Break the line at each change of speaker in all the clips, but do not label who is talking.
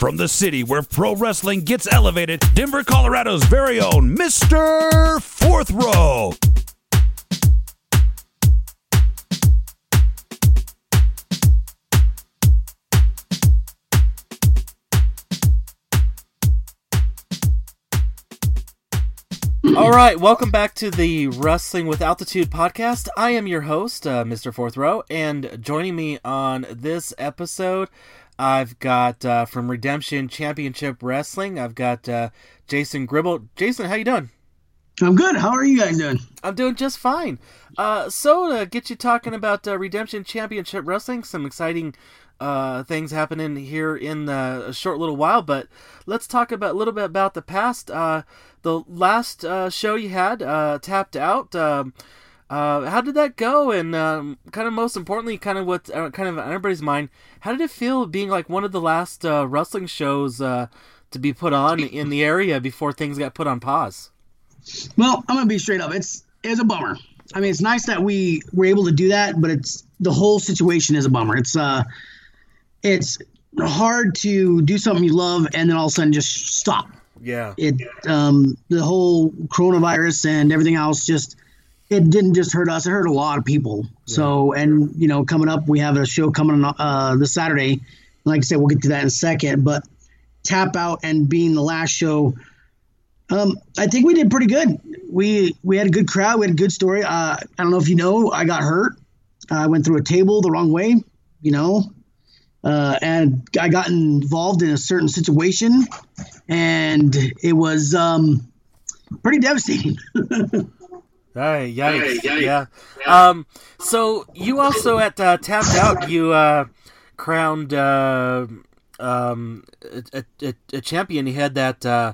From the city where pro wrestling gets elevated, Denver, Colorado's very own Mr. Fourth Row.
All right, welcome back to the Wrestling with Altitude podcast. I am your host, uh, Mr. Fourth Row, and joining me on this episode, I've got uh, from Redemption Championship Wrestling. I've got uh, Jason Gribble. Jason, how you doing?
I'm good. How are you guys doing?
I'm doing just fine. Uh, so to get you talking about uh, Redemption Championship Wrestling, some exciting uh, things happening here in the, a short little while. But let's talk about a little bit about the past. Uh, the last uh, show you had, uh, tapped out. Um, uh, how did that go? And um, kind of most importantly, kind of what uh, kind of on everybody's mind, how did it feel being like one of the last uh, wrestling shows uh, to be put on in the area before things got put on pause?
Well, I'm gonna be straight up. It's it's a bummer. I mean, it's nice that we were able to do that, but it's the whole situation is a bummer. It's uh, it's hard to do something you love and then all of a sudden just stop.
Yeah.
It um the whole coronavirus and everything else just it didn't just hurt us; it hurt a lot of people. So, and you know, coming up, we have a show coming on uh, this Saturday. Like I said, we'll get to that in a second. But tap out and being the last show, um, I think we did pretty good. We we had a good crowd. We had a good story. Uh, I don't know if you know, I got hurt. I went through a table the wrong way. You know, uh, and I got involved in a certain situation, and it was um, pretty devastating.
Hey, yikes. Yeah. Um, so you also at uh, Tapped Out, you uh, crowned uh, um, a, a, a champion. You had that uh,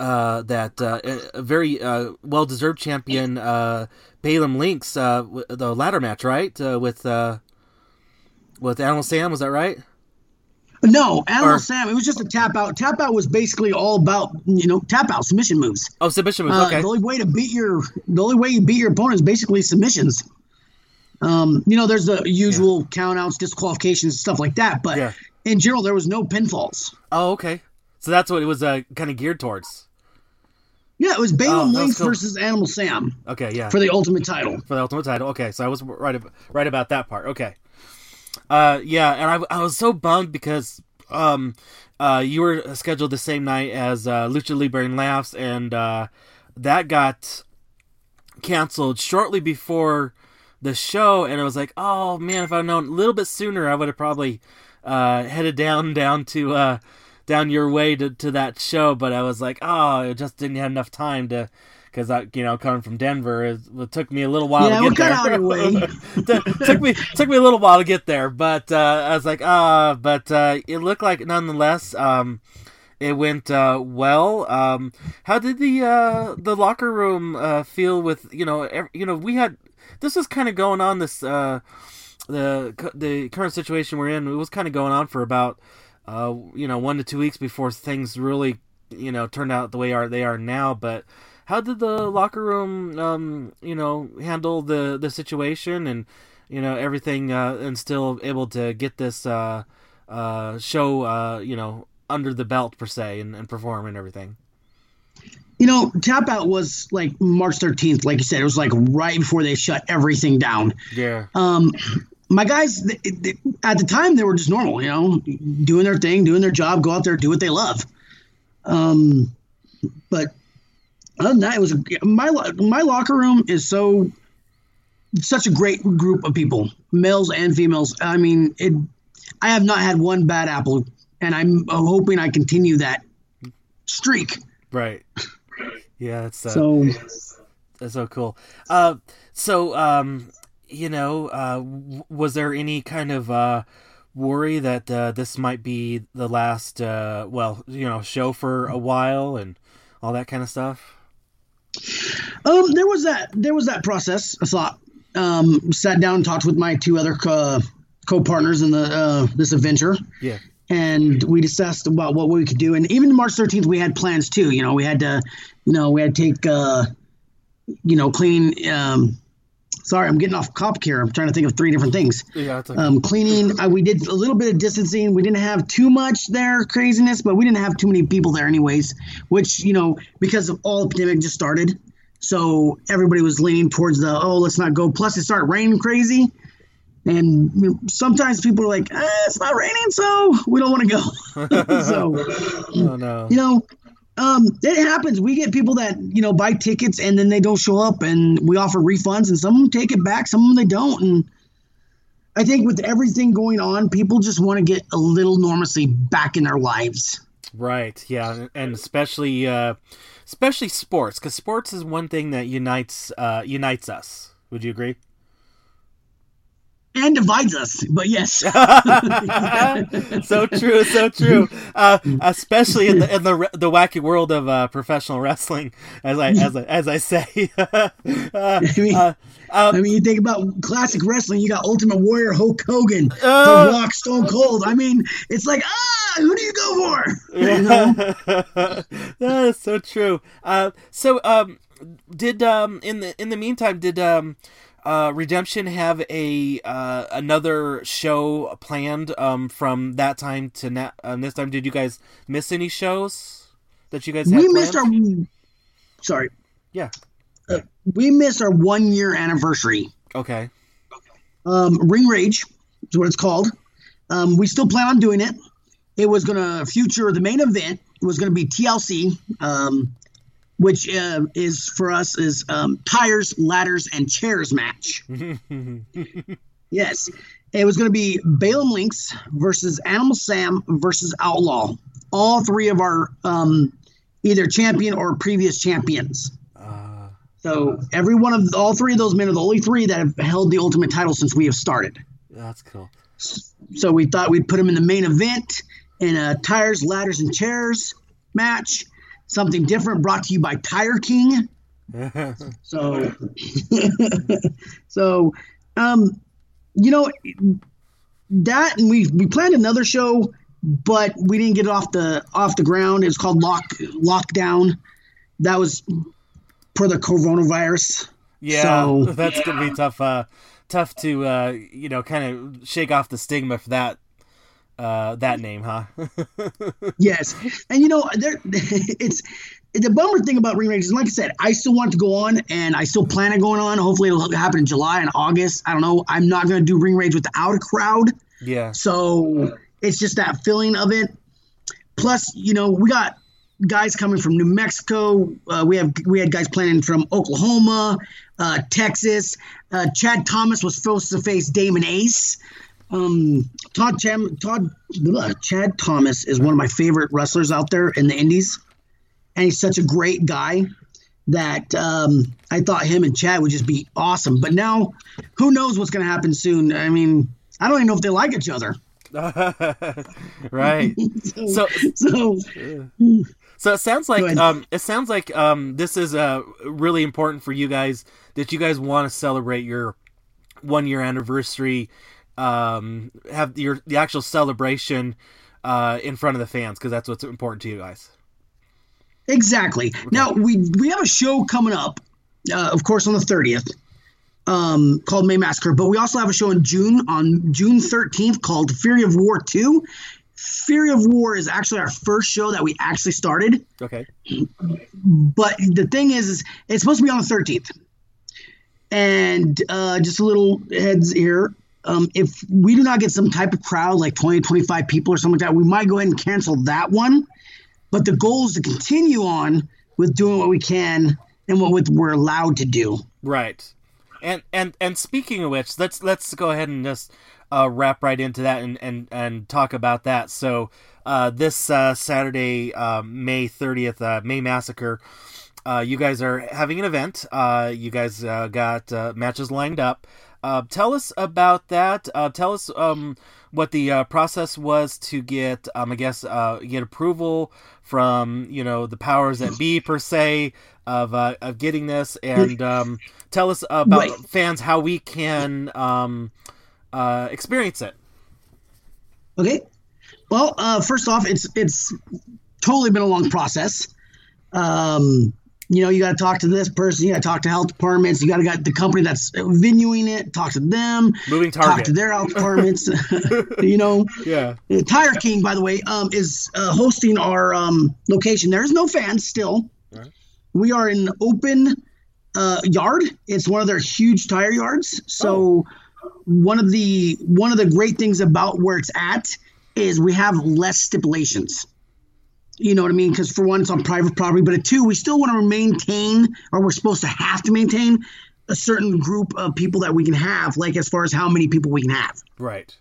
uh, that uh, a very uh, well deserved champion, uh, Balaam Links, uh, the ladder match, right? Uh, with uh, with Animal Sam, was that right?
No, Animal
Or-
Sam. It was just a tap out. Tap out was basically all about you know tap out submission moves.
Oh, submission moves.
Uh,
Okay.
The only way to beat your the only way you beat your opponent is basically submissions. Um, you know, there's the usual count outs, disqualifications, stuff like that. But
Yeah.
in general, there was no pinfalls.
Oh, okay. So that's what it was uh, kind of geared towards.
Yeah, it was
Oh,
Balaam
was cool.
versus Animal Sam
Okay, yeah.
for the ultimate title.
for the ultimate title. Okay, so I was right right about that part. Okay. Uh, yeah, and I, I was so bummed because um, uh, you were scheduled the same night as uh, Lucha Libre and Laughs, and uh, that got canceled shortly before the show, and I was like, oh man, if I'd known a little bit sooner, I would have probably uh, headed down down to uh, down your way to, to that show. But I was like, oh, I just didn't have enough time to. Because I, you know, coming from Denver, it, it took me a little while
Yeah,
to
we're
get there.
kinda out of your way.
Took me took me a little while to get there, but uh, I was like, ah, but uh, it looked like nonetheless, um, it went uh, well. Um, how did the uh, the locker room uh, feel with you know ev- you know we had this was kind of going on this uh, the the current situation we're in. It was kind of going on for about uh, you know one to two weeks before things really you know turned out the way are they are now, but. How did the locker room, um, you know, handle the the situation and you know everything, uh, and still able to get this uh, uh, show, uh, you know, under the belt per se, and, and perform and everything?
You know, tap out was like March 13th. Like you said, it was like right before they shut everything down.
Yeah,
um, my guys th- th- at the time they were just normal, you know, doing their thing, doing their job, go out there, do what they love. Um, but other than that, it was my my locker room is so such a great group of people, males and females. I mean, it. I have not had one bad apple, and I'm hoping I continue that streak.
right. Yeah, it's uh,
So.
That's so cool. Uh, so, um, you know, uh, was there any kind of uh, worry that uh, this might be the last, uh, well, you know, show for a while and all that kind of stuff?
Um, there was that there was that process. I thought. Um, sat down and talked with my two other co- co-partners in the uh, this adventure,
Yeah.
and we discussed about what we could do. And even March 13th, we had plans too. You know, we had to, you know, we had to take, uh, you know, clean um, sorry, I'm getting off cop here. I'm trying to think of three different things.
Yeah, okay.
Um, cleaning, uh, we did a little bit of distancing. We didn't have too much there craziness, but we didn't have too many people there anyways. Which you know, because of all the pandemic just started, so everybody was leaning towards the oh, let's not go. Plus, it started raining crazy, and you know, sometimes people are like, eh, it's not raining, so we don't want to go. so
oh no.
you know, um, it happens. We get people that you know buy tickets and then they don't show up, and we offer refunds, and some of them take it back, some of them they don't. And I think with everything going on, people just want to get a little normalcy back in their lives.
Right. Yeah, and especially uh, especially sports, because sports is one thing that unites uh, unites us. Would you agree?
And divides us. But yes,
so true, so true. Uh, especially in the in the the wacky world of uh, professional wrestling, as I as I, as I say. uh,
I mean,
uh, um,
I mean, you think about classic wrestling. You got Ultimate Warrior, Hulk Hogan,
Uh.
The Rock, Stone Cold. I mean, it's like ah, who do you go for? You know?
that is so true. Uh, so, um, did um in the in the meantime did um uh Redemption have a uh another show planned um from that time to now um, this time? Did you guys miss any shows that you guys had
we missed our. Sorry,
yeah
uh, we missed our one year anniversary.
okay
Um, Ring Rage is what it's called. Um, we still plan on doing it. It was going to future the main event was going to be TLC, um, which uh, is for us is um, tires, ladders, and chairs match. yes, it was going to be Balaam Links versus Animal Sam versus Outlaw. All three of our um, either champion or previous champions.
uh,
So every one of all three of those men are the only three that have held the ultimate title since we have started.
that's cool.
So we thought we'd put them in the main event in a tires, ladders, and chairs match. Something different brought to you by Tire King. So, so, um, you know, that and we we planned another show, but we didn't get it off the off the ground. It's called Lock Lockdown. That was for the coronavirus.
Yeah,
So-
that's gonna be tough. Uh, tough to uh, you know, kind of shake off the stigma for that. Uh, that name, huh?
Yes, and you know, there it's the bummer thing about Ring Rage is, like I said, I still want to go on, and I still plan on going on. Hopefully, it'll happen in July and August. I don't know. I'm not going to do Ring Rage without a crowd,
yeah.
so it's just that feeling of it. Plus, you know, we got guys coming from New Mexico. Uh, we have we had guys planning from Oklahoma, uh, Texas. Uh, Chad Thomas was supposed to face Damon Ace. Um, Todd Cham- Todd blah, Chad Thomas is one of my favorite wrestlers out there in the Indies, and he's such a great guy that um, I thought him and Chad would just be awesome. But now, who knows what's going to happen soon? I mean, I don't even know if they like each other.
right. So,
So
so it sounds like um, it sounds like um, this is uh really important for you guys that you guys want to celebrate your one year anniversary, um, have your the actual celebration uh in front of the fans because that's what's important to you guys.
Exactly. Now we we have a show coming up, uh, of course, on the thirtieth, um, called May Massacre. But we also have a show in June on June thirteenth called Fury of War Two. Fury of War is actually our first show that we actually started.
Okay.
But the thing is, is it's supposed to be on the thirteenth. And uh, just a little heads here. Um, if we do not get some type of crowd, like 20, 25 people or something like that, we might go ahead and cancel that one. But the goal is to continue on with doing what we can and what we're allowed to do.
Right. And and and speaking of which, let's let's go ahead and just uh, wrap right into that and and and talk about that. So uh, this uh, Saturday, uh, May thirtieth, uh, May Massacre. Uh, you guys are having an event. You guys got matches lined up. Uh, tell us about that. Uh, tell us um, what the uh, process was to get, um, I guess, uh, get approval from you know the powers that be per se of uh, of getting this, and um, tell us about
Right.
fans how we can um, uh, experience it.
Okay. Well, uh, first off, it's it's totally been a long process. Um, you know, you got to talk to this person. You got to talk to health departments. You got to got the company that's venuing it. Talk to them.
Moving
Talk to their health departments. you know,
yeah.
Uh, Tire King, by the way, um, is uh, hosting our um, location. There's no fans still.
Right.
We are in open uh, yard. It's one of their huge tire yards. So one of the one of the great things about where it's at is we have less stipulations. You know what I mean? Because for one, it's on private property, but at two, we still want to maintain, or we're supposed to have to maintain a certain group of people that we can have, like as far as how many people we can have.
Right.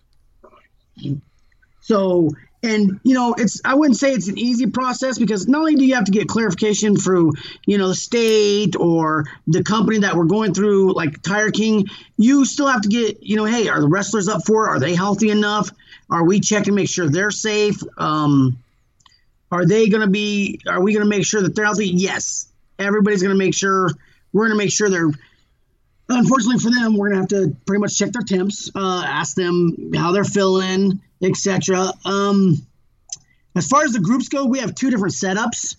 So, and you know, it's I wouldn't say it's an easy process because not only do you have to get clarification through, you know, the state or the company that we're going through, like Tire King, you still have to get, you know, hey, are the wrestlers up for it? Are they healthy enough? Are we checking, make sure they're safe? Um, are they going to be? Are we going to make sure that they're healthy? Yes, everybody's going to make sure. We're going to make sure they're unfortunately for them, we're gonna have to pretty much check their temps, uh, ask them how they're feeling, etc. Um, as far as the groups go, we have two different setups.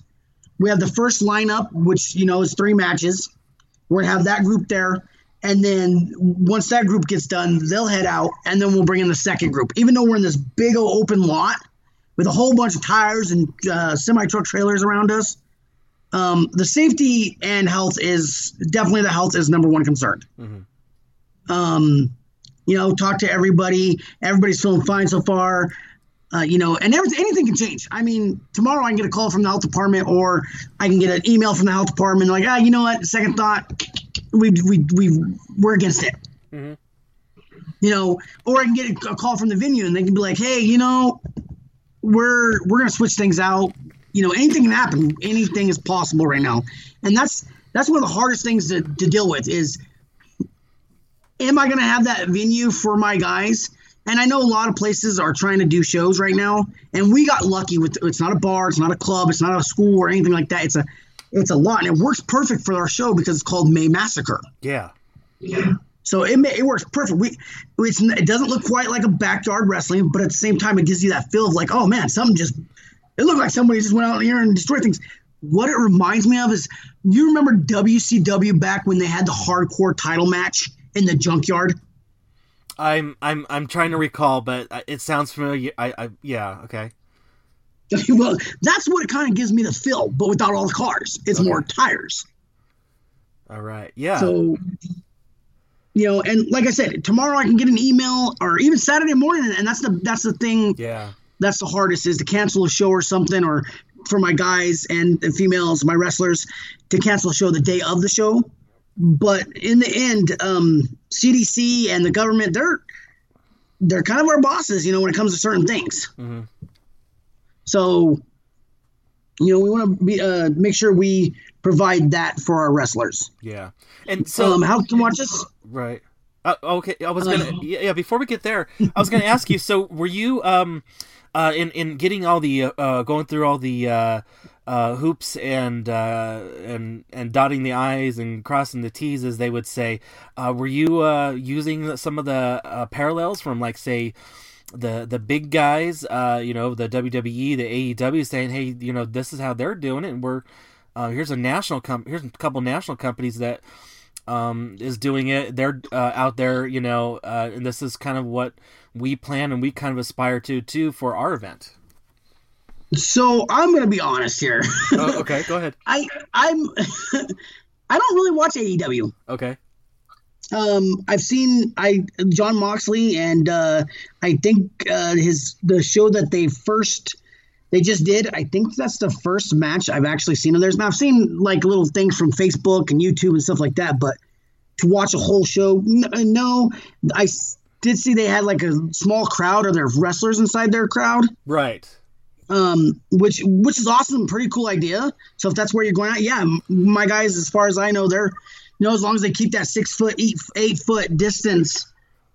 We have the first lineup, which you know is three matches. We're gonna have that group there, and then once that group gets done, they'll head out, and then we'll bring in the second group. Even though we're in this big old open lot with a whole bunch of tires and uh, semi truck trailers around us, um, the safety and health is definitely the health is number one concern. Um, you know, talk to everybody. Everybody's feeling fine so far. Uh, you know, and everything, anything can change. I mean, tomorrow I can get a call from the health department, or I can get an email from the health department, like, ah, you know what? Second thought, we we we we're against it.
Mhm.
You know, or I can get a call from the venue, and they can be like, hey, you know, we're we're gonna switch things out. You know, anything can happen. Anything is possible right now, and that's that's one of the hardest things to, to deal with is am I gonna have that venue for my guys? And I know a lot of places are trying to do shows right now, and we got lucky with it's not a bar, it's not a club, it's not a school or anything like that. It's a it's a lot, and it works perfect for our show because it's called May Massacre.
Yeah.
So it may, it works perfect. We it's it doesn't look quite like a backyard wrestling, but at the same time, it gives you that feel of like, oh man, something just it looked like somebody just went out here and destroyed things. What it reminds me of is you remember WCW back when they had the hardcore title match in the junkyard.
I'm I'm I'm trying to recall, but it sounds familiar. I, I yeah okay.
well, that's what it kind of gives me the feel, but without all the cars. It's more tires.
All right. Yeah.
So, you know, and like I said, tomorrow I can get an email or even Saturday morning, and that's the that's the thing.
yeah.
That's the hardest is to cancel a show or something, or for my guys and, and females, my wrestlers, to cancel a show the day of the show. But in the end, um, CDC and the government, they're they're kind of our bosses, you know, when it comes to certain things.
Mhm.
So, you know, we want to be uh, make sure we provide that for our wrestlers.
Yeah. And so
um, how can watch us?
Right. Uh, okay, I was gonna yeah, yeah. Before we get there, I was gonna ask you. So, were you um, uh, in in getting all the uh, uh going through all the uh, uh, hoops and uh, and and dotting the i's and crossing the t's, as they would say? Uh, were you uh, using some of the uh, parallels from like say the the big guys, uh, you know, the WWE, the AEW, saying, hey, you know, this is how they're doing it, and we're uh, here's a national com- here's a couple national companies that um, is doing it. They're uh, out there, you know, uh, and this is kind of what we plan and we kind of aspire to too for our event.
So I'm going to be honest here.
Oh, okay, go ahead.
I I'm I don't really watch AEW.
Okay,
Um, I've seen I John Moxley and uh, I think uh, his the show that they first they just did. I think that's the first match I've actually seen of theirs. Now I've seen like little things from Facebook and YouTube and stuff like that, but to watch a whole show, n- uh, no. I did see they had like a small crowd or their wrestlers inside their crowd
right.
um, which which is awesome, pretty cool idea. So if that's where you're going at, yeah, my guys, as far as I know, they're you know as long as they keep that six foot, eight, eight foot distance,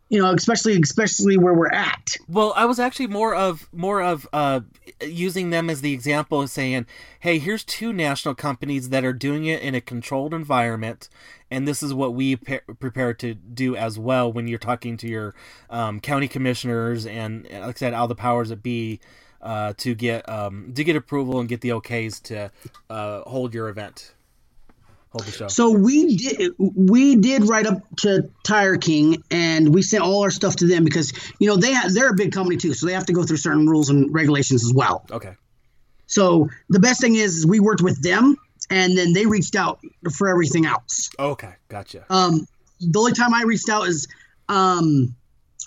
you know, especially especially where we're at.
Well, I was actually more of more of uh, using them as the example of saying, "Hey, here's two national companies that are doing it in a controlled environment, and this is what we pe- prepare to do as well." When you're talking to your um, county commissioners and, like I said, all the powers that be uh, to get um, to get approval and get the okays to uh, hold your event. The show.
So we did we did write up to Tire King and we sent all our stuff to them because you know they ha- they're a big company too, so they have to go through certain rules and regulations as well.
okay.
So the best thing is, is we worked with them and then they reached out for everything else.
Okay. Gotcha.
Um, the only time I reached out is um,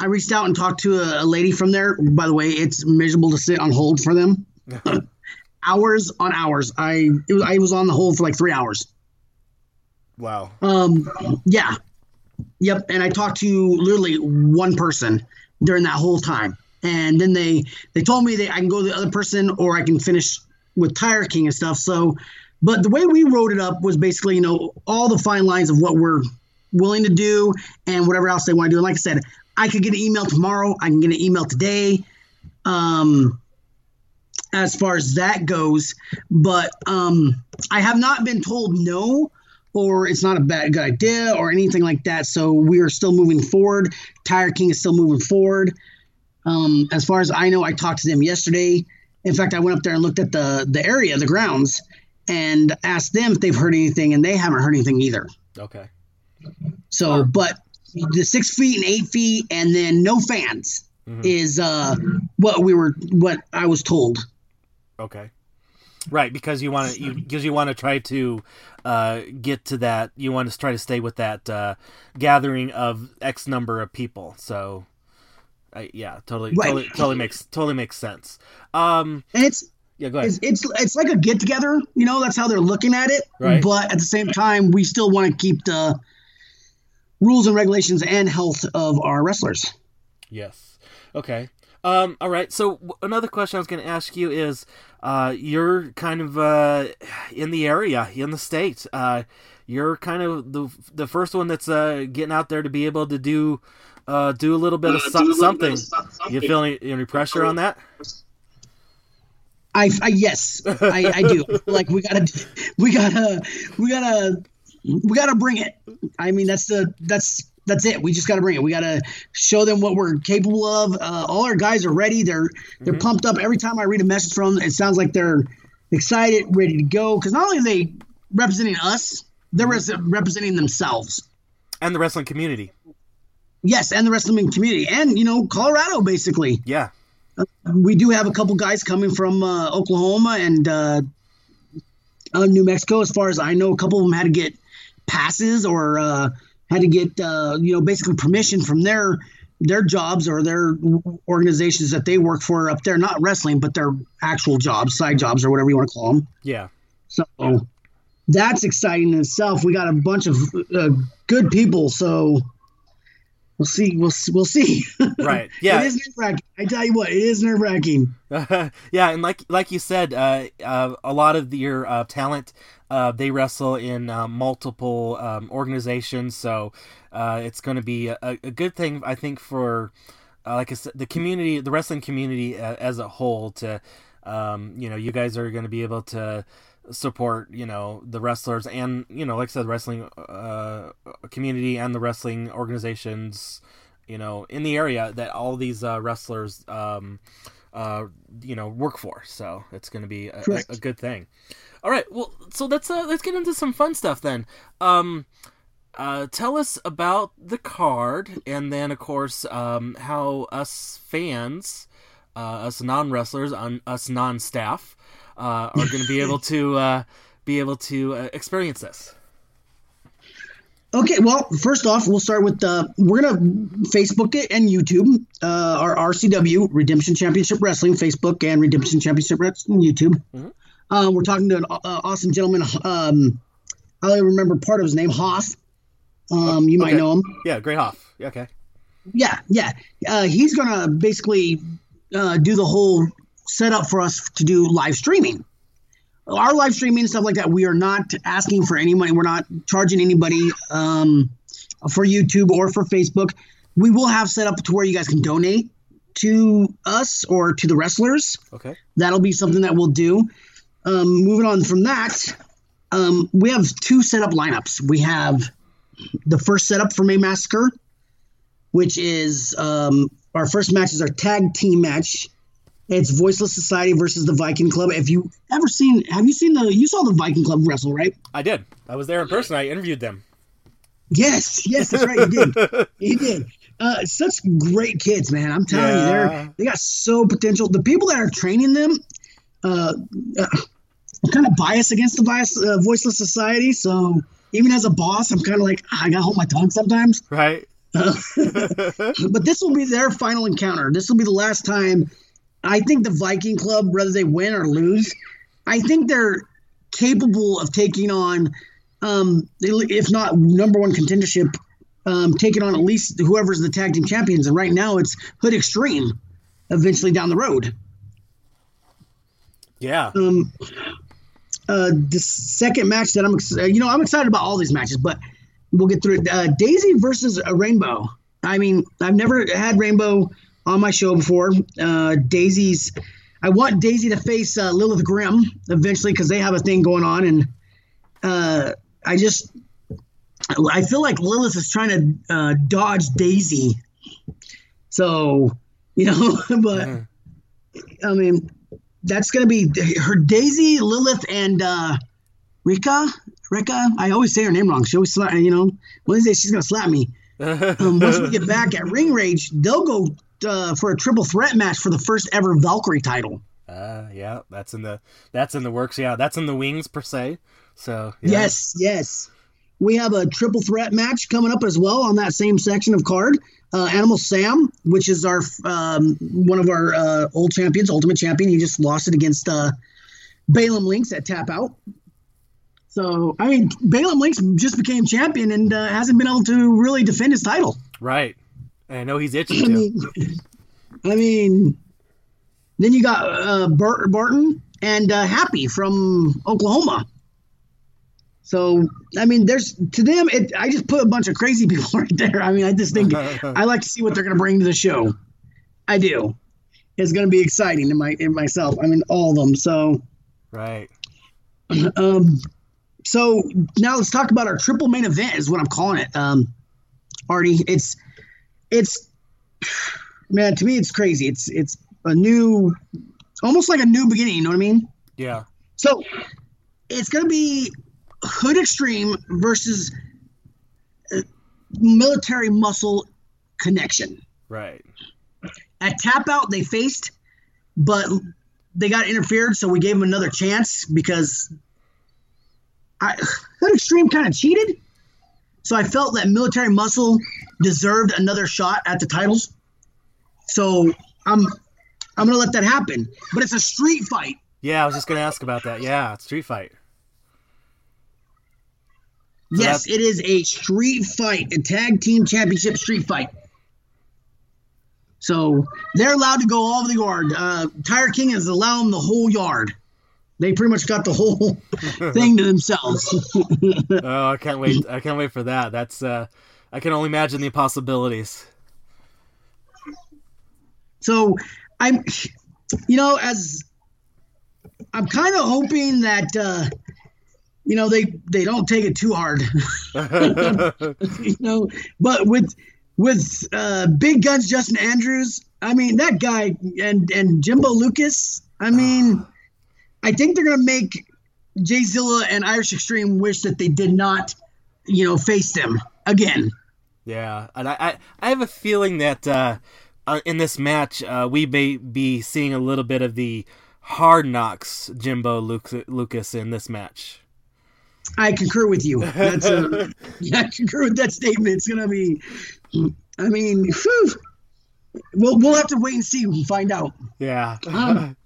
I reached out and talked to a, a lady from there. By the way, it's miserable to sit on hold for them. hours on hours. I it was, I was on the hold for like three hours.
Wow.
Um, yeah, yep. And I talked to literally one person during that whole time, and then they they told me that I can go to the other person or I can finish with Tire King and stuff. So, but the way we wrote it up was basically you know all the fine lines of what we're willing to do and whatever else they want to do. And like I said, I could get an email tomorrow. I can get an email today. Um, as far as that goes, but um, I have not been told no or it's not a bad good idea or anything like that. So we are still moving forward. Tire King is still moving forward. Um, as far as I know, I talked to them yesterday. In fact, I went up there and looked at the the area, the grounds, and asked them if they've heard anything, and they haven't heard anything either.
Okay.
So, but the six feet and eight feet, and then no fans is uh, what we were, what I was told.
Okay. Right, because you want to, you because you want to try to uh, get to that. You want to try to stay with that uh, gathering of X number of people. So, I, yeah, totally,
Right.
totally, totally makes totally makes sense. Um,
And it's
yeah, go ahead.
it's it's it's like a get together. You know, that's how they're looking at it.
Right.
But at the same time, we still want to keep the rules and regulations and health of our wrestlers.
Yes. Okay. Um, all right. So w- another question I was going to ask you is, uh, you're kind of uh, in the area, in the state. Uh, you're kind of the the first one that's uh, getting out there to be able to do uh, do a little bit of so- something. You feel any, any pressure on that?
I, I yes, I, I do. like we gotta, we gotta, we gotta, we gotta bring it. I mean, that's the that's that's it. We just gotta bring it. We gotta show them what we're capable of. Uh, all our guys are ready. They're they're pumped up. Every time I read a message from them, it sounds like they're excited, ready to go. Because not only are they representing us, they're res- representing themselves.
And the wrestling community.
Yes, and the wrestling community, and you know, Colorado, basically.
Yeah.
we do have a couple guys coming from uh, Oklahoma and uh, uh, New Mexico. As far as I know, a couple of them had to get passes or uh, had to get uh, you know basically permission from their their jobs or their organizations that they work for up there. Not wrestling, but their actual jobs, side jobs, or whatever you want to call them.
Yeah.
So that's exciting in itself. We got a bunch of uh, good people, so. We'll see. We'll we'll see.
Right. Yeah.
it is nerve wracking. I tell you what, it is nerve wracking.
yeah, and like like you said, uh, uh, a lot of your uh, talent, uh, they wrestle in uh, multiple um, organizations, so uh, it's going to be a, a good thing, I think, for uh, like said, the community, the wrestling community uh, as a whole. To um, you know, you guys are going to be able to support you know the wrestlers and you know like I said, wrestling uh, community and the wrestling organizations. You know, in the area that all these wrestlers um, uh, you know work for. So it's going to be a, a, a good thing. All right, well, so let's uh, let's get into some fun stuff then. Um, uh, tell us about the card, and then of course um, how us fans, uh, us non wrestlers, on us non staff, uh, are going to be able to uh, be able to uh, experience this.
Okay, well, first off, we'll start with uh, we're gonna Facebook it and YouTube uh, our RCW Redemption Championship Wrestling Facebook and Redemption Championship Wrestling YouTube. Uh, we're talking to an uh, awesome gentleman. Um, I don't remember part of his name, Hoff. Um, you might
Okay.
know him.
Yeah, Great Hoff. Yeah, Okay.
Yeah, yeah. Uh, he's gonna basically uh, do the whole setup for us to do live streaming. Our live streaming and stuff like that. We are not asking for any money. We're not charging anybody um, for YouTube or for Facebook. We will have set up to where you guys can donate to us or to the wrestlers.
Okay.
That'll be something that we'll do. Um, moving on from that, um, we have two setup lineups. We have the first setup for May Massacre, which is um, our first match is our tag team match It's Voiceless Society versus the Viking Club. If you ever seen, have you seen the? You saw the Viking Club wrestle, right?
I did. I was there in person. I interviewed them.
Yes, yes, that's right. You did. you did. Uh, such great kids, man. I'm telling you, they're they got so potential. The people that are training them, uh, uh I'm kind of biased against the bias, uh, Voiceless Society. So even as a boss, I'm kind of like ah, I gotta hold my tongue sometimes.
Right.
But this will be their final encounter. This will be the last time. I think the Viking Club, whether they win or lose, I think they're capable of taking on, um, if not number one contendership, um, taking on at least whoever's the tag team champions. And right now it's Hood Extreme. Eventually down the road.
Yeah.
Um, uh, the second match that I'm, ex- uh, you know, I'm excited about all these matches, but we'll get through it. Uh, Daisy versus a Rainbow. I mean, I've never had Rainbow on my show before. Uh, Daisy's, I want Daisy to face uh, Lilith Grimm eventually because they have a thing going on, and uh, I just, I feel like Lilith is trying to uh, dodge Daisy. So, you know, but I mean, that's gonna be her Daisy, Lilith, and uh, Rika. Rika, I always say her name wrong. She always, slap, you know, of she's gonna slap me. Um, once we get back at Ring Rage, they'll go uh, for a triple threat match for the first ever Valkyrie title.
Uh, yeah, that's in the that's in the works. Yeah, that's in the wings per se. So yeah.
Yes, yes. We have a triple threat match coming up as well on that same section of card. Uh, Animal Sam, which is our um, one of our uh, old champions, Ultimate Champion. He just lost it against uh, Balaam Links at Tap Out. So I mean, Balaam Links just became champion and uh, hasn't been able to really defend his title.
right. And I know he's itching
I
to.
mean, I mean, then you got uh, Barton and uh, Happy from Oklahoma. So I mean, there's to them. It, I just put a bunch of crazy people right there. I mean, I just think I like to see what they're going to bring to the show. I do. It's going to be exciting in my in myself. I mean, all of them. So
right.
um, so now let's talk about our triple main event. Is what I'm calling it. Um, Artie, it's it's man to me it's crazy. It's it's a new, almost like a new beginning. You know what I mean?
Yeah.
So it's gonna be Hood Extreme versus uh, Military Muscle Connection.
Right.
At Tap Out, they faced, but they got interfered, so we gave them another chance because I, Hood Extreme kind of cheated. So I felt that Military Muscle deserved another shot at the titles. So I'm I'm gonna let that happen. But it's a street fight.
Yeah, I was just gonna ask about that. Yeah, Street Fight. So
yes, it is a street fight, a tag team championship street fight. So they're allowed to go all over the yard. Uh, Tire King is allowing the whole yard. They pretty much got the whole thing to themselves.
Oh, I can't wait! I can't wait for that. That's uh, I can only imagine the possibilities.
so I'm, you know, as I'm kind of hoping that, uh, you know, they they don't take it too hard. you know, but with with uh, big guns Justin Andrews, I mean that guy and and Jimbo Lucas. I mean, I think they're gonna make Jay Zilla and Irish Extreme wish that they did not, you know, face them again.
Yeah, and I, I, I have a feeling that uh, uh, in this match uh, we may be seeing a little bit of the hard knocks Jimbo Luc- Lucas in this match.
I concur with you. That's a, yeah, I concur with that statement. It's gonna be. I mean, whew. we'll we'll have to wait and see and find out.
Yeah.
Um,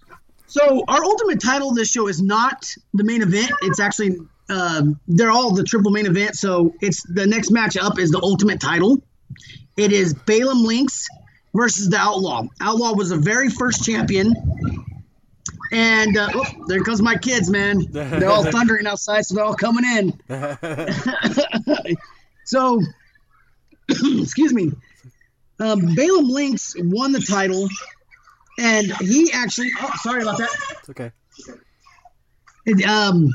so our ultimate title of this show is not the main event. It's actually um, they're all the triple main event. So it's the next match up is the ultimate title. It is Balaam Links versus the Outlaw. Outlaw was the very first champion. And uh, oh, there comes my kids, man. They're all thundering outside, so they're all coming in. so, excuse me. Um, Balaam Links won the title, and he actually. Oh, sorry about that.
It's okay.
It, um,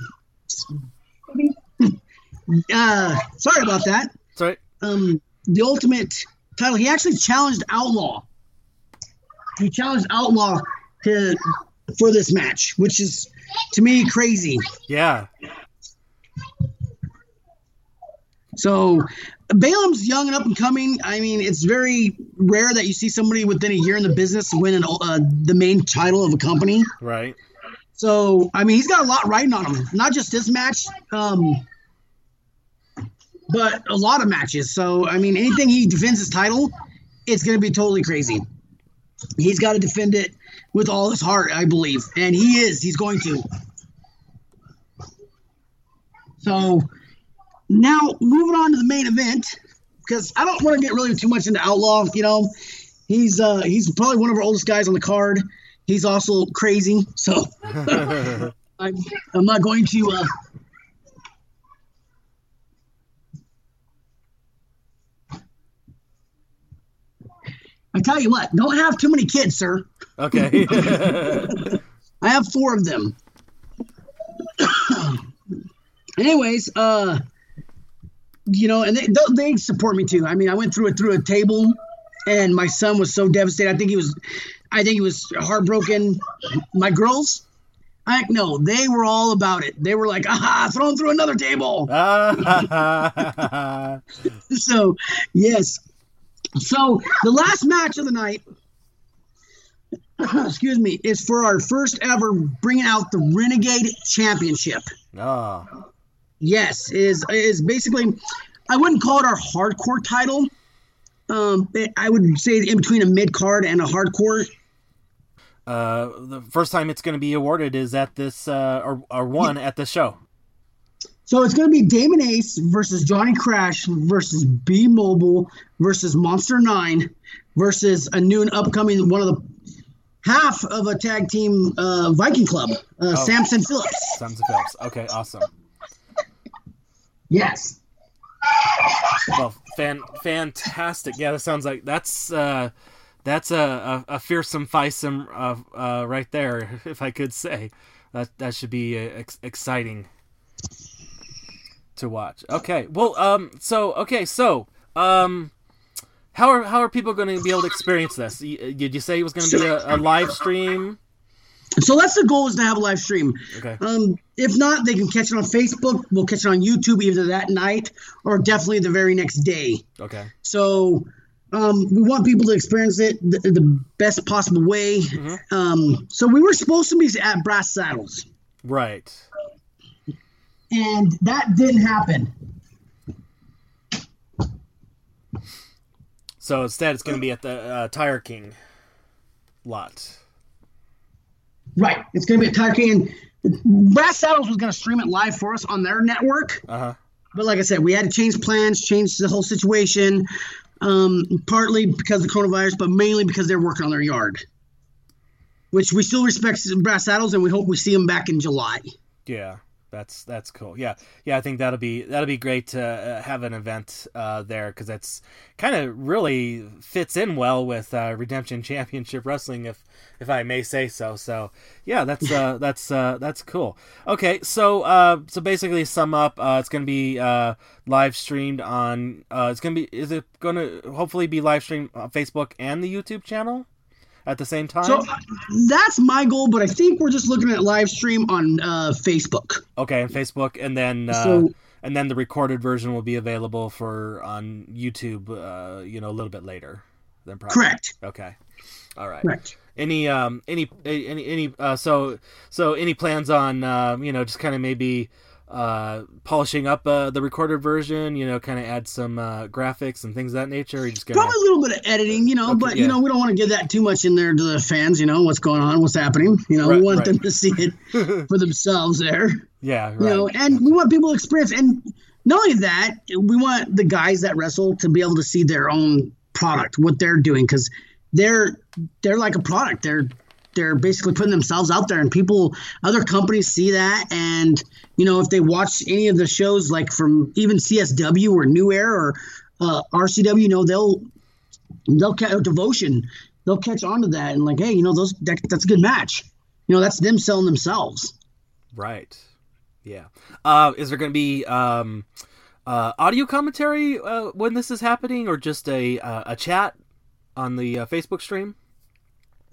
uh, sorry about that.
Sorry.
Um, the ultimate title. He actually challenged Outlaw. He challenged Outlaw to for this match, which is to me crazy.
Yeah.
So Balaam's young and up and coming. I mean, it's very rare that you see somebody within a year in the business win an, uh, the main title of a company.
Right.
So I mean, he's got a lot riding on him. Not just this match, um, but a lot of matches. So I mean, anything he defends his title, it's going to be totally crazy. He's got to defend it with all his heart, I believe, and he is. He's going to. So now moving on to the main event, because I don't want to get really too much into Outlaw. You know, he's uh, he's probably one of our oldest guys on the card. He's also crazy, so I'm, I'm not going to. Uh, I tell you what, don't have too many kids, sir.
Okay.
I have four of them. Anyways, uh, you know, and they they support me too. I mean, I went through it through a table, and my son was so devastated. I think he was, I think he was heartbroken. My girls, I no, they were all about it. They were like, "Aha, thrown through another table." so, yes. So the last match of the night, excuse me, is for our first ever bringing out the Renegade Championship.
oh.
Yes, is is basically, I wouldn't call it our hardcore title. Um, I would say in between a mid card and a hardcore.
Uh, the first time it's going to be awarded is at this, uh, or, or one at this show.
So it's going to be Damon Ace versus Johnny Crash versus B Mobile versus Monster Nine versus a new and upcoming one of the half of a tag team uh, Viking club, uh, Samson Phillips.
Samson Phillips. Okay, awesome.
Yes.
Well, fan, fantastic. Yeah, that sounds like that's uh, that's a, a, a fearsome feisome uh, uh, right there, if I could say. That that should be uh, ex- exciting to watch. Okay, well, um, so okay, so um, how are how are people going to be able to experience this? Did you say it was going to be a, a live stream?
So that's the goal is to have a live stream.
Okay.
Um, if not, they can catch it on Facebook. We'll catch it on YouTube either that night or definitely the very next day.
Okay.
So um, we want people to experience it the, the best possible way. Um, so we were supposed to be at Brass Saddles,
Right.
and that didn't happen.
So instead, it's going to be at the uh, Tire King lot.
Right. It's going to be at Tire King. And Brass Saddles was going to stream it live for us on their network.
Uh huh.
But like I said, we had to change plans, change the whole situation, um, partly because of the coronavirus, but mainly because they're working on their yard. Which we still respect Brass Saddles, and we hope we see them back in July.
Yeah, that's that's cool. Yeah, yeah, I think that'll be that'll be great to uh, have an event uh, there because that's kind of really fits in well with uh, Redemption Championship Wrestling, if if I may say so. So yeah, that's uh, that's uh, that's cool. Okay, so uh, so basically, sum up, uh, it's gonna be uh, live streamed on. Uh, it's gonna be. Is it gonna hopefully be live streamed on Facebook and the YouTube channel at the same time?
So that's my goal, but I think we're just looking at live stream on uh, Facebook.
Okay, on Facebook, and then uh,
So-
and then the recorded version will be available for on YouTube. Uh, you know, a little bit later. Than probably.
Correct.
Okay. All right.
Correct.
Any um any any any uh so so any plans on um you know just kind of maybe uh polishing up uh the recorded version you know kind of add some uh graphics and things of that nature or you just gonna
Probably a little bit of editing, you know,
Okay,
but
yeah.
you know we don't want to give that too much in there to the fans. You know what's going on, what's happening. You know,
Right,
we want
right.
them to see it for themselves there.
yeah right
You know, and we want people to experience. And not only that, we want the guys that wrestle to be able to see their own product, what they're doing, because they're they're like a product. They're they're basically putting themselves out there, and people, other companies see that, and you know, if they watch any of the shows, like from even CSW or New Air or uh, RCW, you know, they'll they'll catch devotion. They'll catch on to that and like, hey, you know, those that, that's a good match. You know, that's them selling themselves.
Right. Yeah. Uh, is there going to be um, uh, audio commentary uh, when this is happening, or just a uh, a chat on the uh, Facebook stream?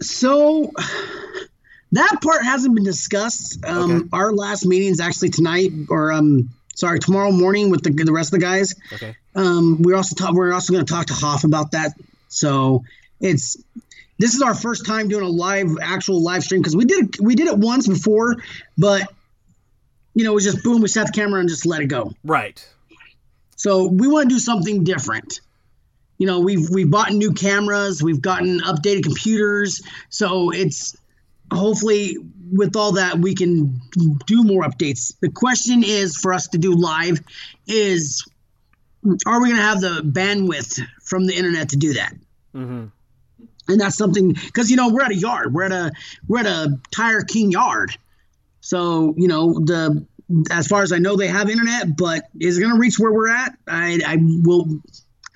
So That part hasn't been discussed. Um,
Okay.
Our last meeting is actually tonight, or um, sorry, tomorrow morning with the the rest of the guys.
Okay.
Um, we're also talk, we're also going to talk to Hoff about that. So it's this is our first time doing a live actual live stream because we did it, we did it once before, but you know it was just boom, we set the camera and just let it go.
Right.
So we want to do something different. You know, we've we've bought new cameras, we've gotten updated computers, so it's hopefully with all that we can do more updates. The question is for us to do live is are we going to have the bandwidth from the internet to do that?
Mm-hmm.
And that's something because you know we're at a yard, we're at a we're at a Tire King yard, so you know the as far as I know they have internet, but is it going to reach where we're at? I I will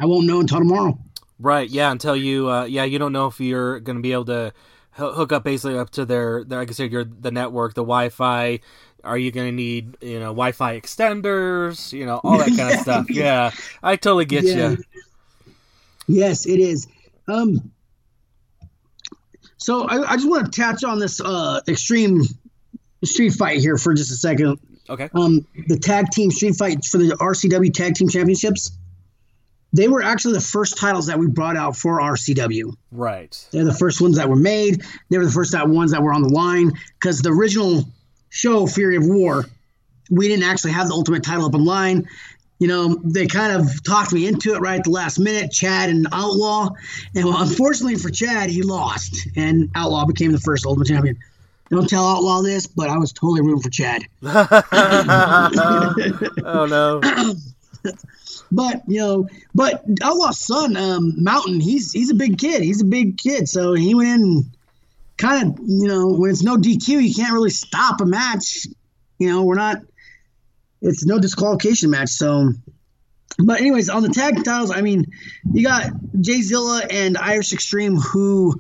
I won't know until tomorrow.
Right. Yeah. Until you, uh, yeah, you don't know if you're going to be able to hook up basically up to their, their like I said, your the network, the Wi-Fi. Are you going to need, you know, Wi-Fi extenders? You know, all that kind of stuff. Yeah, I totally get
Yeah.
you.
Yes, it is. Um, so I, I just want to touch on this uh, extreme street fight here for just a second.
Okay.
Um, the tag team street fight for the RCW tag team championships. They were actually the first titles that we brought out for RCW.
Right.
They're the first ones that were made. They were the first that ones that were on the line because the original show, Fury of War, we didn't actually have the Ultimate title up on line. You know, they kind of talked me into it right at the last minute, Chad and Outlaw. And well, unfortunately for Chad, he lost, and Outlaw became the first Ultimate Champion. Don't tell Outlaw this, but I was totally rooting for Chad.
oh no.
But you know, but Outlaw's son, um, Mountain, he's he's a big kid. He's a big kid, so he went in kind of you know when it's no DQ, you can't really stop a match. You know, we're not. It's no disqualification match, so. But anyways, on the tag titles, I mean, you got Jay Zilla and Irish Extreme who,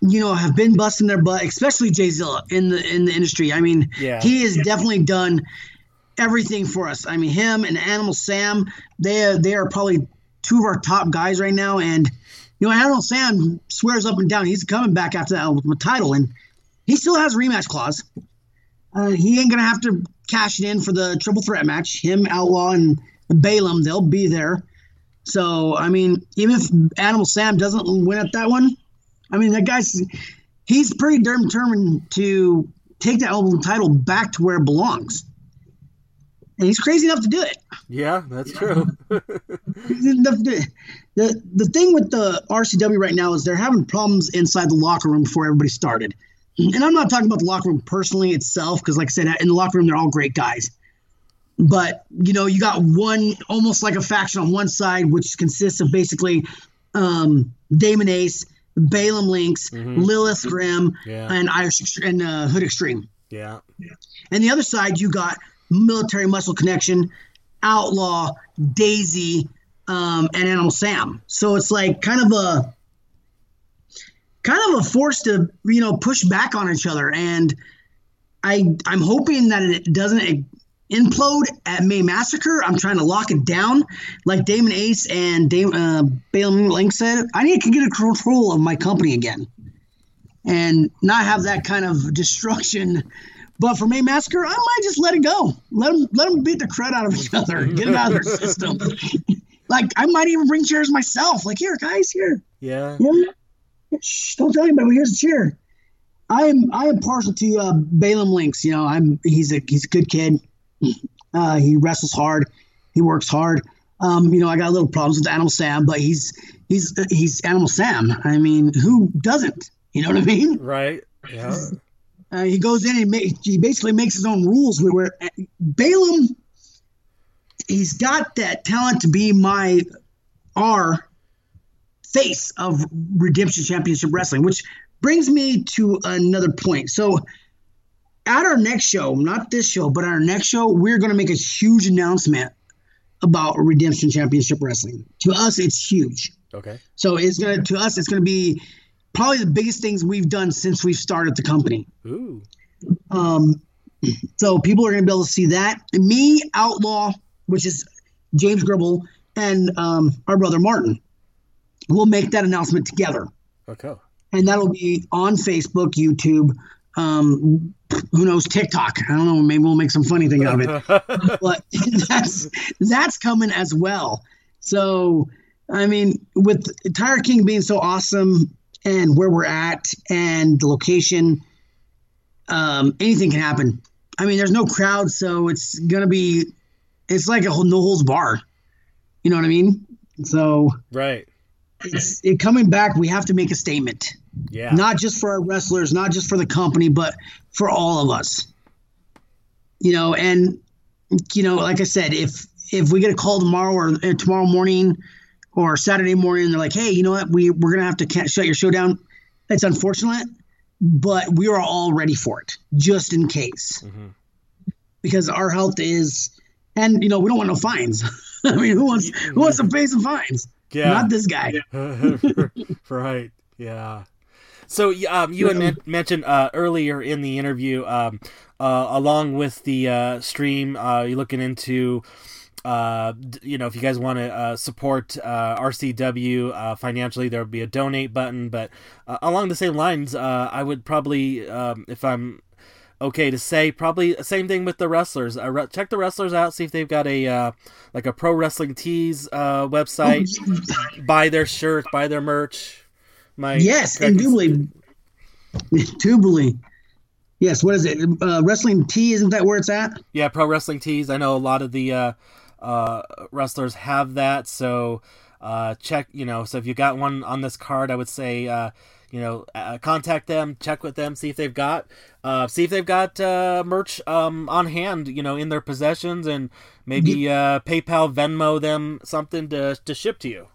you know, have been busting their butt, especially Jay Zilla in the in the industry. I mean,
Yeah.
he has definitely done everything for us. I mean, him and Animal Sam, they they are probably two of our top guys right now. And you know, Animal Sam swears up and down he's coming back after that Ultimate title, and he still has rematch clause. Uh, he ain't gonna have to cash it in for the triple threat match. Him, Outlaw, and Balaam, they'll be there. So I mean, even if Animal Sam doesn't win at that one, I mean that guy's he's pretty determined to take that Ultimate title back to where it belongs. And he's crazy enough to do it.
Yeah, that's true.
the, the the thing with the RCW right now is they're having problems inside the locker room before everybody started. And I'm not talking about the locker room personally itself, because like I said, in the locker room they're all great guys. But you know, you got one almost like a faction on one side, which consists of basically um, Damon Ace, Balaam Links, Lilith Grimm,
Yeah.
and Irish Ext- and uh, Hood Extreme.
yeah.
And the other side, you got Military Muscle Connection, Outlaw, Daisy, um, and Animal Sam. So it's like kind of a kind of a force to you know push back on each other. And I I'm hoping that it doesn't implode at May Massacre. I'm trying to lock it down, like Damon Ace and Dame, uh, Balaam Link said. I need to get a control of my company again, and not have that kind of destruction. But for May Massacre, I might just let it go. Let them let them beat the crud out of each other. Get it out of their system. like I might even bring chairs myself. Like here, guys, here.
Yeah.
Yeah. Shh, don't tell anybody. Here's the chair. I am I am partial to uh, Balaam Links. You know, I'm he's a he's a good kid. Uh, he wrestles hard. He works hard. Um, you know, I got a little problems with Animal Sam, but he's he's he's Animal Sam. I mean, who doesn't? You know what I mean?
Right. Yeah.
Uh, he goes in and he basically makes his own rules. Where, where Balaam, he's got that talent to be my our face of Redemption Championship Wrestling, which brings me to another point. So, at our next show, not this show, but our next show, we're going to make a huge announcement about Redemption Championship Wrestling. To us, it's huge.
Okay.
So it's gonna to us, it's gonna be probably the biggest things we've done since we've started the company.
Ooh.
Um, so people are going to be able to see that. And me, Outlaw, which is James Gribble, and um, our brother Martin, We'll make that announcement together,
Okay.
and that'll be on Facebook, YouTube, um, who knows TikTok? I don't know. Maybe we'll make some funny thing out of it. but that's that's coming as well. So I mean, with Tire King being so awesome and where we're at and the location, um, anything can happen. I mean, there's no crowd, so it's gonna be, it's like a whole, no holds bar. You know what I mean? So
right,
it's it coming back. We have to make a statement.
Yeah.
Not just for our wrestlers, not just for the company, but for all of us. You know, and you know, like I said, if if we get a call tomorrow or uh, tomorrow morning or Saturday morning, they're like, "Hey, you know what? We we're gonna have to shut your show down." It's unfortunate, but we are all ready for it, just in case, mm-hmm. because our health is, and you know, we don't want no fines. I mean, who wants who wants to pay some fines? Yeah, not this guy.
right. Yeah. So um, you had mentioned uh, earlier in the interview, um, uh, along with the uh, stream, uh, you're looking into, uh, you know, if you guys want to uh, support RCW financially, there would be a donate button. But along the same lines, I would probably, um, if I'm okay to say probably same thing with the wrestlers uh, re- check the wrestlers out see if they've got a uh, like a pro wrestling tees uh, website buy their shirt, buy their merch
my yes, indubitably, indubitably. Yes, what is it? Uh, wrestling T isn't that where it's at?
Yeah, pro wrestling tees. I know a lot of the uh, wrestlers have that, so uh, check. You know, so if you got one on this card, I would say. Uh, you know, uh, contact them, check with them, see if they've got, uh, see if they've got uh, merch um, on hand, you know, in their possessions, and maybe uh, PayPal, Venmo them something to to ship to you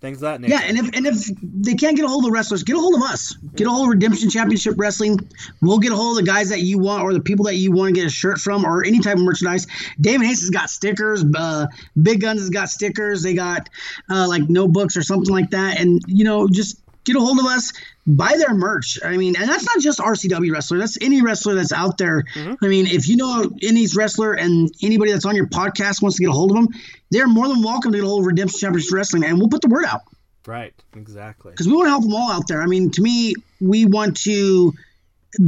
things that nature.
Yeah, and if and if they can't get a hold of the wrestlers, get a hold of us. Get a hold of Redemption Championship Wrestling. We'll get a hold of the guys that you want or the people that you want to get a shirt from or any type of merchandise. David Hayes has got stickers. Uh, Big Guns has got stickers. They got uh, like notebooks or something like that. And you know, just get a hold of us, buy their merch. I mean, and that's not just RCW wrestler. That's any wrestler that's out there. Mm-hmm. I mean, if you know any wrestler and anybody that's on your podcast wants to get a hold of them, they're more than welcome to get a hold of Redemption Championship Wrestling, and we'll put the word out.
Right, exactly.
Because we want to help them all out there. I mean, to me, we want to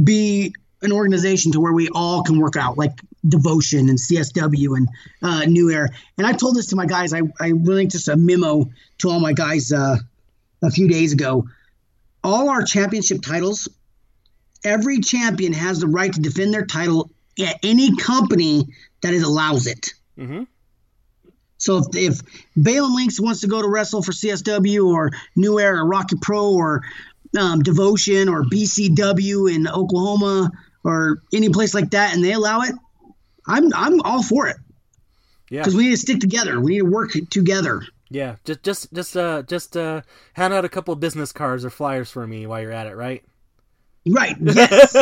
be an organization to where we all can work out, like Devotion and CSW and uh, New Era. And I told this to my guys. I I linked just a memo to all my guys. Uh, a few days ago. All our championship titles, every champion has the right to defend their title at any company that it allows it. Mm-hmm. So if, if Links wants to go to wrestle for CSW or New Era or Rocky Pro or um, Devotion or BCW in Oklahoma or any place like that, and they allow it, I'm I'm all for it. Yeah, because we need to stick together. We need to work together.
Yeah, just just just uh just uh hand out a couple business cards or flyers for me while you're at it, right?
Right. Yes.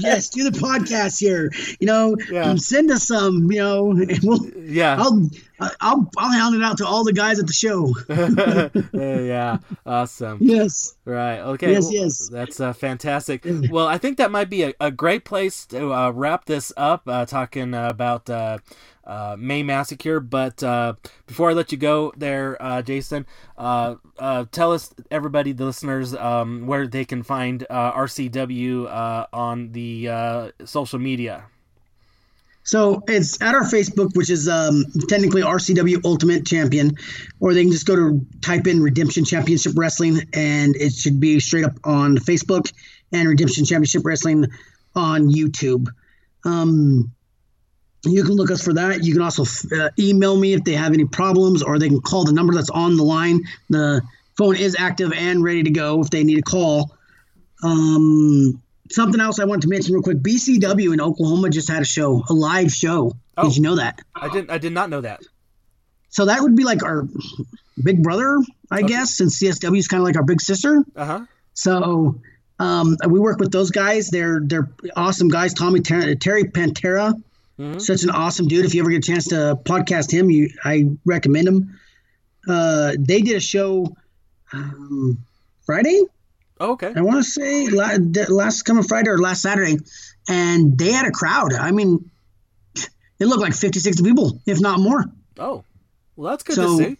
yes. Do the podcast here. You know, yeah. send us some. You know, we'll, yeah. I'll I'll I'll hand it out to all the guys at the show.
yeah. Awesome.
Yes.
Right. Okay.
Yes. Yes.
That's uh, fantastic. Well, I think that might be a, a great place to uh, wrap this up. Uh, talking about uh, May Massacre. But uh, before I let you go there, uh, Jason, uh, uh, tell us, everybody, the listeners, um, where they can find uh, RCW on the social media.
So it's at our Facebook, which is um, technically RCW Ultimate Champion, or they can just go to type in Redemption Championship Wrestling, and it should be straight up on Facebook and Redemption Championship Wrestling on YouTube. Um, you can look us for that. You can also uh, email me if they have any problems, or they can call the number that's on the line. The phone is active and ready to go if they need a call. Um, something else I wanted to mention real quick: BCW in Oklahoma just had a show, a live show. Oh, did you know that?
I didn't. I did not know that.
So that would be like our big brother, I okay. guess, and CSW is kind of like our big sister. Uh huh. So um, we work with those guys. They're they're awesome guys. Tommy Ter- Terry Pantera Mm-hmm. Such an awesome dude. If you ever get a chance to podcast him, you I recommend him. Uh, they did a show um, Friday.
Oh, okay.
I want to say last, last coming Friday or last Saturday, and they had a crowd. I mean, it looked like 50, 60 people, if not more.
Oh, well, that's good so, to see.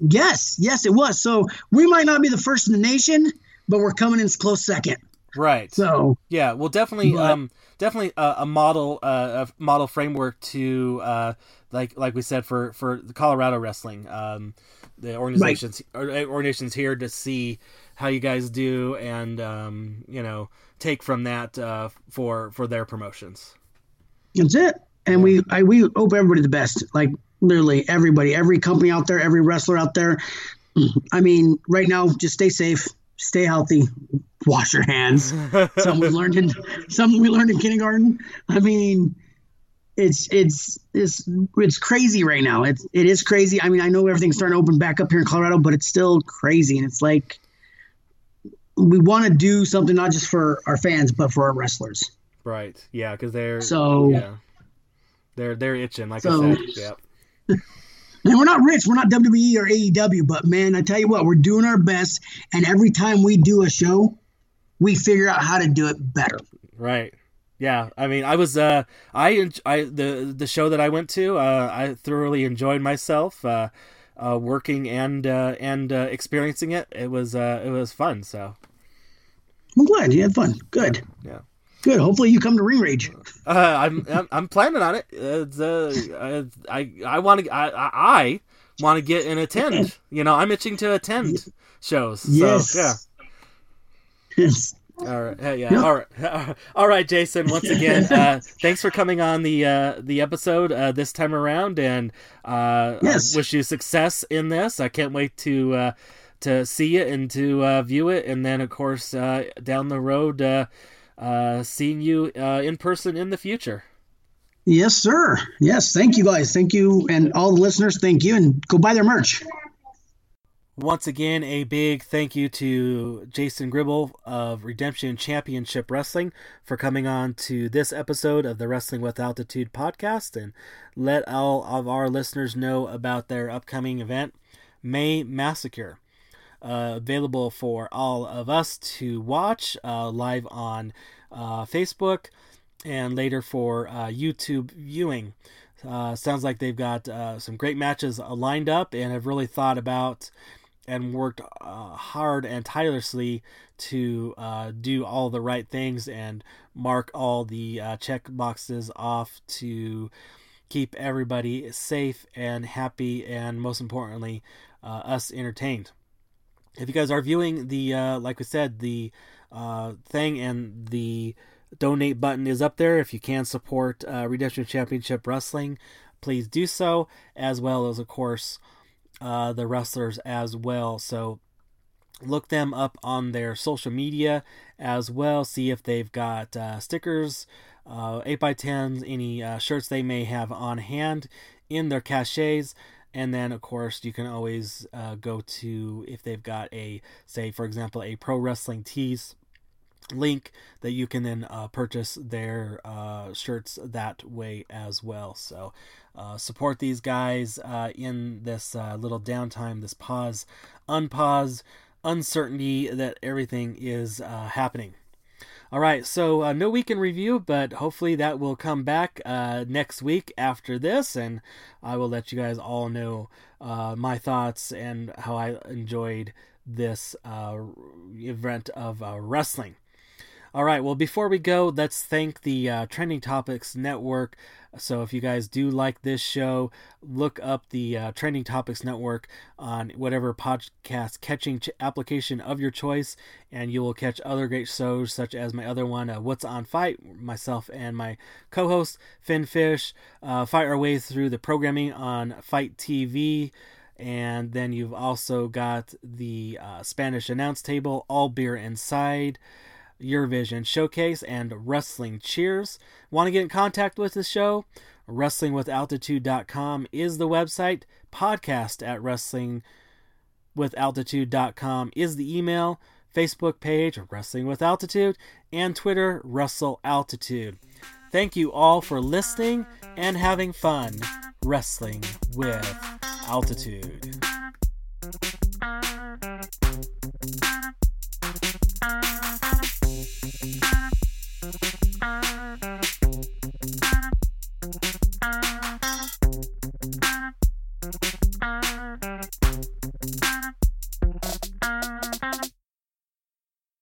Yes, yes, it was. So we might not be the first in the nation, but we're coming in close second.
Right.
So
yeah, well, definitely,
But-
um, definitely a, a model, uh, a model framework to, uh, like, like we said for for the Colorado wrestling, um, the organizations, or, uh, organizations here to see how you guys do, and um, you know, take from that uh, for for their promotions.
That's it. And we I, we hope everybody the best. Like literally everybody, every company out there, every wrestler out there. I mean, right now, just stay safe, stay healthy, wash your hands. something we learned in something we learned in kindergarten. I mean, it's it's it's it's crazy right now. It's it is crazy. I mean, I know everything's starting to open back up here in Colorado, but it's still crazy, and it's like we want to do something not just for our fans, but for our wrestlers.
Right. Yeah, because they're
So.
yeah, they're they're itching. Like
So-
I said. Yeah.
And we're not rich. We're not WWE or AEW, but man, I tell you what, we're doing our best. And every time we do a show, we figure out how to do it better.
Right. Yeah. I mean, I was uh I I the the show that I went to, uh I thoroughly enjoyed myself uh uh working and uh and uh experiencing it. It was uh it was fun, so.
I'm glad you had fun. Good.
Yeah.
Good. Hopefully you come to Ring Rage.
Uh, I'm, I'm I'm planning on it. It's, uh, I I want to I I, I want to get and attend. You know, I'm itching to attend shows. So,
Yes.
yeah.
Yes.
All right. Hey, yeah. All right. All right, Jason. Once again, uh, thanks for coming on the uh, the episode uh, this time around, and uh,
Yes.
Wish you success in this. I can't wait to uh, to see it and to uh, view it, and then of course uh, down the road, uh, seeing you uh, in person in the future.
Yes, sir. Yes. Thank you guys. Thank you. And all the listeners, thank you. And go buy their merch.
Once again, a big thank you to Jason Gribble of Redemption Championship Wrestling for coming on to this episode of the Wrestling with Altitude podcast and let all of our listeners know about their upcoming event, May Massacre. Uh, available for all of us to watch uh, live on uh, Facebook and later for uh, YouTube viewing. Sounds like they've got some great matches lined up and have really thought about and worked hard and tirelessly to do all the right things and mark all the check boxes off to keep everybody safe and happy and most importantly uh, us entertained if you guys are viewing the uh, like we said the uh, thing and the donate button is up there if you can support uh, redemption championship wrestling please do so as well as of course uh, the wrestlers as well. So look them up on their social media as well see if they've got uh, stickers uh, 8x10s any uh, shirts they may have on hand in their caches and then of course you can always uh, go to if they've got a say for example a pro wrestling tees link that you can then uh, purchase their uh, shirts that way as well. So uh, support these guys uh, in this uh, little downtime this pause unpause uncertainty that everything is uh, happening all right, so uh, no week in review, but hopefully that will come back uh, next week after this, and I will let you guys all know uh, my thoughts and how I enjoyed this uh, event of uh, wrestling. All right, well, before we go, let's thank the uh, Trending Topics Network. So, if you guys do like this show, look up the uh, Trending Topics Network on whatever podcast catching ch- application of your choice, and you will catch other great shows, such as my other one, uh, What's on Fight, myself and my co host, Finn Fish, uh, fight our way through the programming on Fight TV. And then you've also got the uh, Spanish announce table, All Beer Inside. Eurovision Showcase, and Wrestling Cheers. Want to get in contact with the show? WrestlingWithAltitude.com is the website. Podcast at WrestlingWithAltitude.com is the email. Facebook page, Wrestling With Altitude, and Twitter, Wrestle Altitude. Thank you all for listening and having fun wrestling with altitude. Thank you.